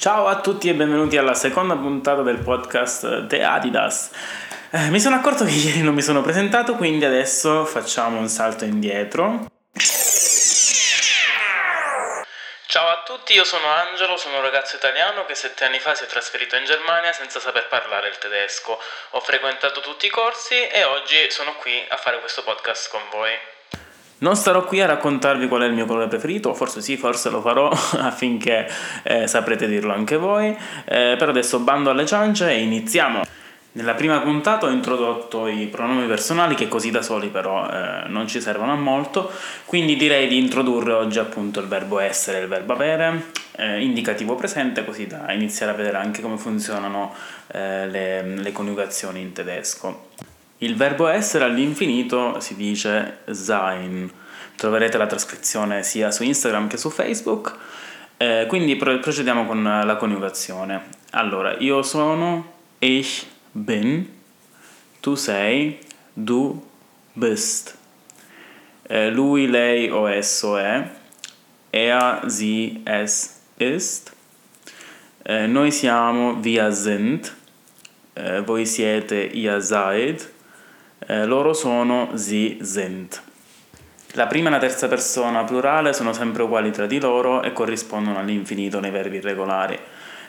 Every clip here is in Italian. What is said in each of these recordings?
Ciao a tutti e benvenuti alla seconda puntata del podcast The Adidas. Eh, mi sono accorto che ieri non mi sono presentato, quindi adesso facciamo un salto indietro. Ciao a tutti, io sono Angelo, sono un ragazzo italiano che sette anni fa si è trasferito in Germania senza saper parlare il tedesco. Ho frequentato tutti i corsi e oggi sono qui a fare questo podcast con voi. Non starò qui a raccontarvi qual è il mio colore preferito, forse sì, forse lo farò affinché eh, saprete dirlo anche voi. Eh, per adesso bando alle ciance e iniziamo! Nella prima puntata ho introdotto i pronomi personali che così da soli però eh, non ci servono a molto, quindi direi di introdurre oggi appunto il verbo essere e il verbo avere, eh, indicativo presente, così da iniziare a vedere anche come funzionano eh, le, le coniugazioni in tedesco. Il verbo essere all'infinito si dice sein. Troverete la trascrizione sia su Instagram che su Facebook. Eh, quindi procediamo con la coniugazione. Allora, io sono, ich bin, tu sei, du bist. Eh, lui, lei o esso è, er, sie, es ist. Eh, noi siamo, wir sind. Eh, voi siete, ihr seid eh, loro sono sie sind. La prima e la terza persona plurale sono sempre uguali tra di loro e corrispondono all'infinito nei verbi irregolari.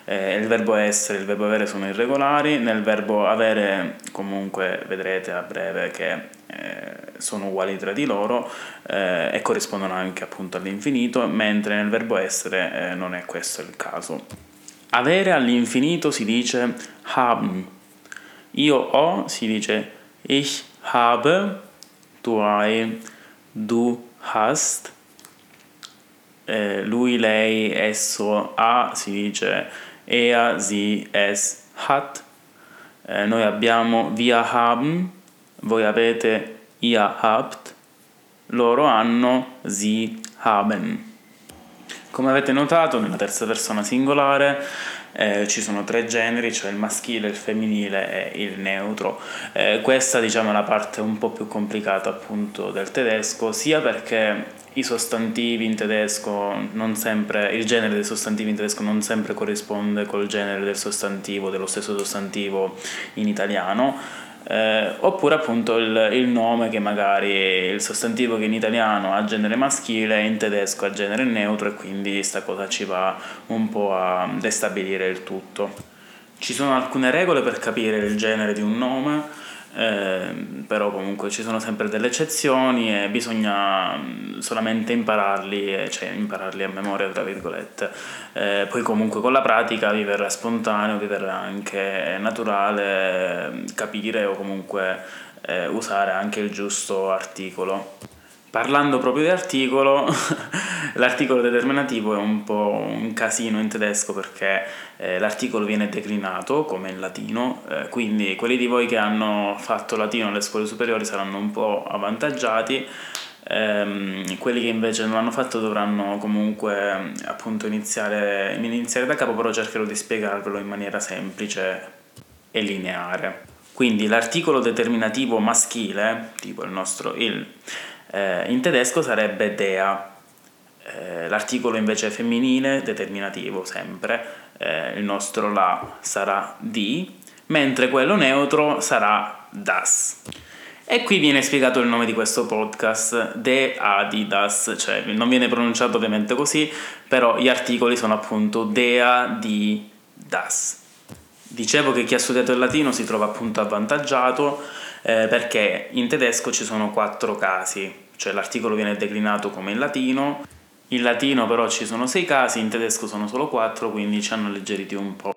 Eh, il verbo essere e il verbo avere sono irregolari, nel verbo avere comunque vedrete a breve che eh, sono uguali tra di loro eh, e corrispondono anche appunto all'infinito, mentre nel verbo essere eh, non è questo il caso. Avere all'infinito si dice haben. Io ho si dice Ich habe, tu hai, du hast. Eh, lui, lei, esso ha, si dice er, sie, es hat. Eh, noi abbiamo wir haben, voi avete ihr habt, loro hanno sie haben. Come avete notato, nella terza persona singolare eh, ci sono tre generi, cioè il maschile, il femminile e il neutro. Eh, questa diciamo è la parte un po' più complicata appunto del tedesco, sia perché i sostantivi in tedesco non sempre, il genere dei sostantivi in tedesco non sempre corrisponde col genere del sostantivo, dello stesso sostantivo in italiano, eh, oppure appunto il, il, nome che magari il sostantivo che in italiano ha genere maschile in tedesco ha genere neutro e quindi questa cosa ci va un po' a destabilire il tutto. Ci sono alcune regole per capire il genere di un nome, eh, però comunque ci sono sempre delle eccezioni e bisogna mm, solamente impararli, cioè impararli a memoria tra virgolette. Eh, poi comunque con la pratica vi verrà spontaneo, vi verrà anche naturale mm, capire o comunque eh, usare anche il giusto articolo. Parlando proprio di articolo, l'articolo determinativo è un po' un casino in tedesco perché eh, l'articolo viene declinato come in latino, eh, quindi quelli di voi che hanno fatto latino alle scuole superiori saranno un po' avvantaggiati, ehm, quelli che invece non l'hanno fatto dovranno comunque appunto iniziare, iniziare da capo, però cercherò di spiegarvelo in maniera semplice e lineare. Quindi l'articolo determinativo maschile, tipo il nostro il, eh, in tedesco sarebbe dea, eh, l'articolo invece femminile, determinativo sempre, eh, il nostro la sarà di, mentre quello neutro sarà das. E qui viene spiegato il nome di questo podcast, De Adidas, cioè non viene pronunciato ovviamente così, però gli articoli sono appunto Dea di Das. Dicevo che chi ha studiato il latino si trova appunto avvantaggiato eh, perché in tedesco ci sono quattro casi, cioè l'articolo viene declinato come in latino, in latino però ci sono sei casi, in tedesco sono solo quattro, quindi ci hanno alleggeriti un po'.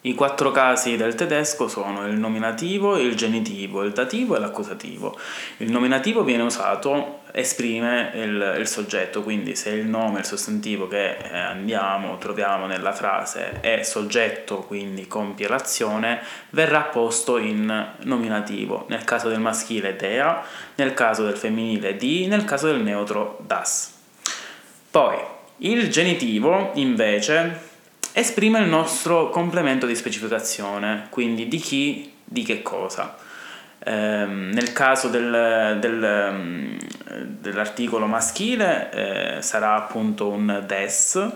I quattro casi del tedesco sono il nominativo, il genitivo, il dativo e l'accusativo. Il nominativo viene usato, esprime il, il soggetto, quindi se il nome, il sostantivo che eh, andiamo, troviamo nella frase è soggetto, quindi compie l'azione, verrà posto in nominativo. Nel caso del maschile dea, nel caso del femminile di, nel caso del neutro das. Poi, il genitivo invece esprime il nostro complemento di specificazione, quindi di chi, di che cosa. Eh, nel caso del, del, dell'articolo maschile eh, sarà appunto un des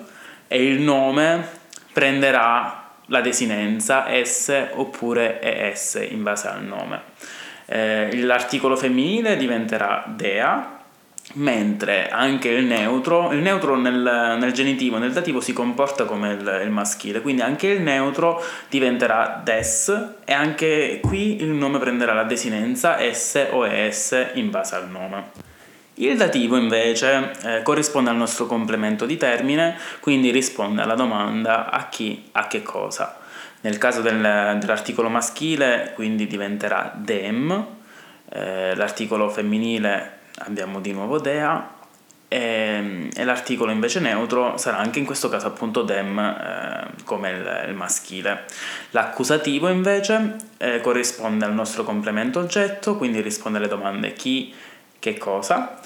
e il nome prenderà la desinenza S oppure ES in base al nome. Eh, l'articolo femminile diventerà dea, mentre anche il neutro, il neutro nel, nel genitivo, nel dativo si comporta come il, il, maschile, quindi anche il neutro diventerà des e anche qui il nome prenderà la desinenza S o ES in base al nome. Il dativo invece eh, corrisponde al nostro complemento di termine, quindi risponde alla domanda a chi, a che cosa. Nel caso del, dell'articolo maschile quindi diventerà dem, eh, l'articolo femminile abbiamo di nuovo dea e, e, l'articolo invece neutro sarà anche in questo caso appunto dem eh, come il, il, maschile. L'accusativo invece eh, corrisponde al nostro complemento oggetto, quindi risponde alle domande chi, che cosa,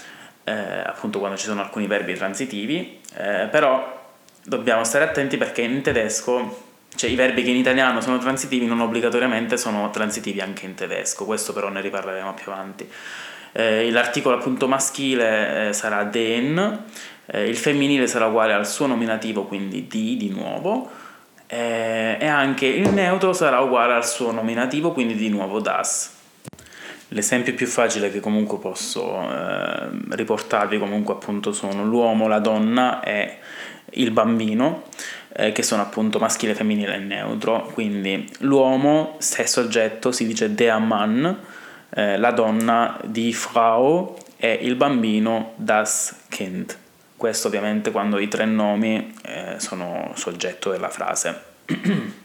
eh, appunto quando ci sono alcuni verbi transitivi, eh, però dobbiamo stare attenti perché in tedesco, cioè i verbi che in italiano sono transitivi non obbligatoriamente sono transitivi anche in tedesco, questo però ne riparleremo più avanti. Eh, l'articolo appunto maschile eh, sarà den, eh, il femminile sarà uguale al suo nominativo, quindi di di nuovo, eh, e anche il neutro sarà uguale al suo nominativo, quindi di nuovo das. L'esempio più facile che comunque posso eh, riportarvi comunque appunto sono l'uomo, la donna e il bambino, eh, che sono appunto maschile, femminile e neutro. Quindi l'uomo, stesso oggetto, si dice der Mann, eh, la donna di Frau e il bambino das Kind. Questo ovviamente quando i tre nomi eh, sono soggetto della frase.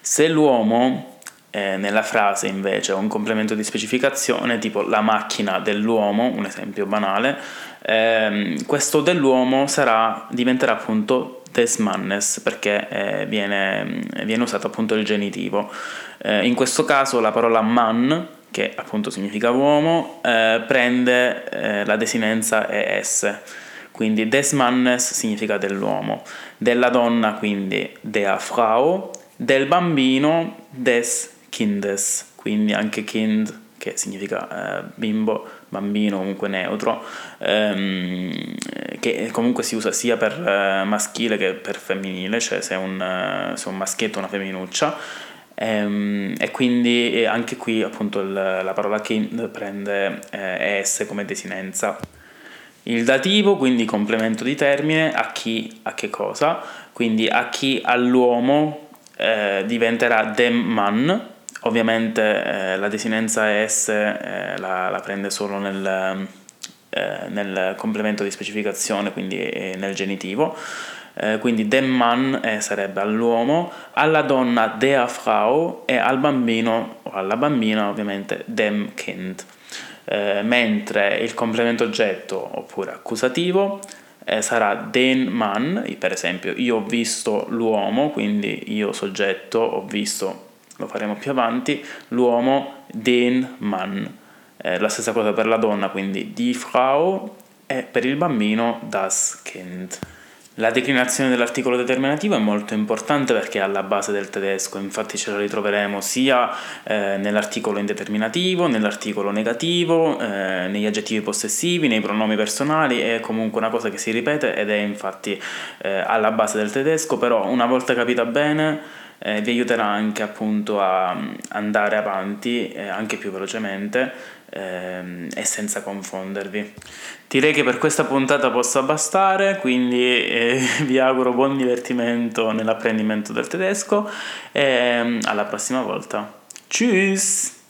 Se l'uomo eh, nella frase invece un complemento di specificazione tipo la macchina dell'uomo, un esempio banale, ehm, questo dell'uomo sarà, diventerà appunto des Mannes perché eh, viene, viene, usato appunto il genitivo. Eh, in questo caso la parola man, che appunto significa uomo, eh, prende eh, la desinenza es. Quindi des Mannes significa dell'uomo, della donna quindi dea Frau, del bambino des kindes, quindi anche kind che significa eh, bimbo, bambino, comunque neutro, ehm, che comunque si usa sia per eh, maschile che per femminile, cioè se è un, eh, se un maschietto o una femminuccia. Ehm, e quindi anche qui appunto il, la parola kind prende eh, es come desinenza. Il dativo, quindi complemento di termine, a chi, a che cosa, quindi a chi all'uomo eh, diventerà dem man, Ovviamente eh, la desinenza S eh, la, la, prende solo nel, eh, nel, complemento di specificazione, quindi eh, nel genitivo. Eh, quindi dem Mann eh, sarebbe all'uomo, alla donna der Frau e al bambino o alla bambina ovviamente dem Kind. mentre il complemento oggetto oppure accusativo sarà den Mann, per esempio io ho visto l'uomo, quindi io soggetto ho visto lo faremo più avanti, l'uomo den Mann. Eh, la stessa cosa per la donna, quindi die Frau, e per il bambino das Kind. La declinazione dell'articolo determinativo è molto importante perché è alla base del tedesco, infatti ce la ritroveremo sia eh, nell'articolo indeterminativo, nell'articolo negativo, eh, negli aggettivi possessivi, nei pronomi personali, è comunque una cosa che si ripete ed è infatti eh, alla base del tedesco, però una volta capita bene eh, vi aiuterà anche appunto a mm, andare avanti eh, anche più velocemente ehm, e senza confondervi. Direi che per questa puntata possa bastare, quindi eh, vi auguro buon divertimento nell'apprendimento del tedesco e mm, alla prossima volta. Tschüss!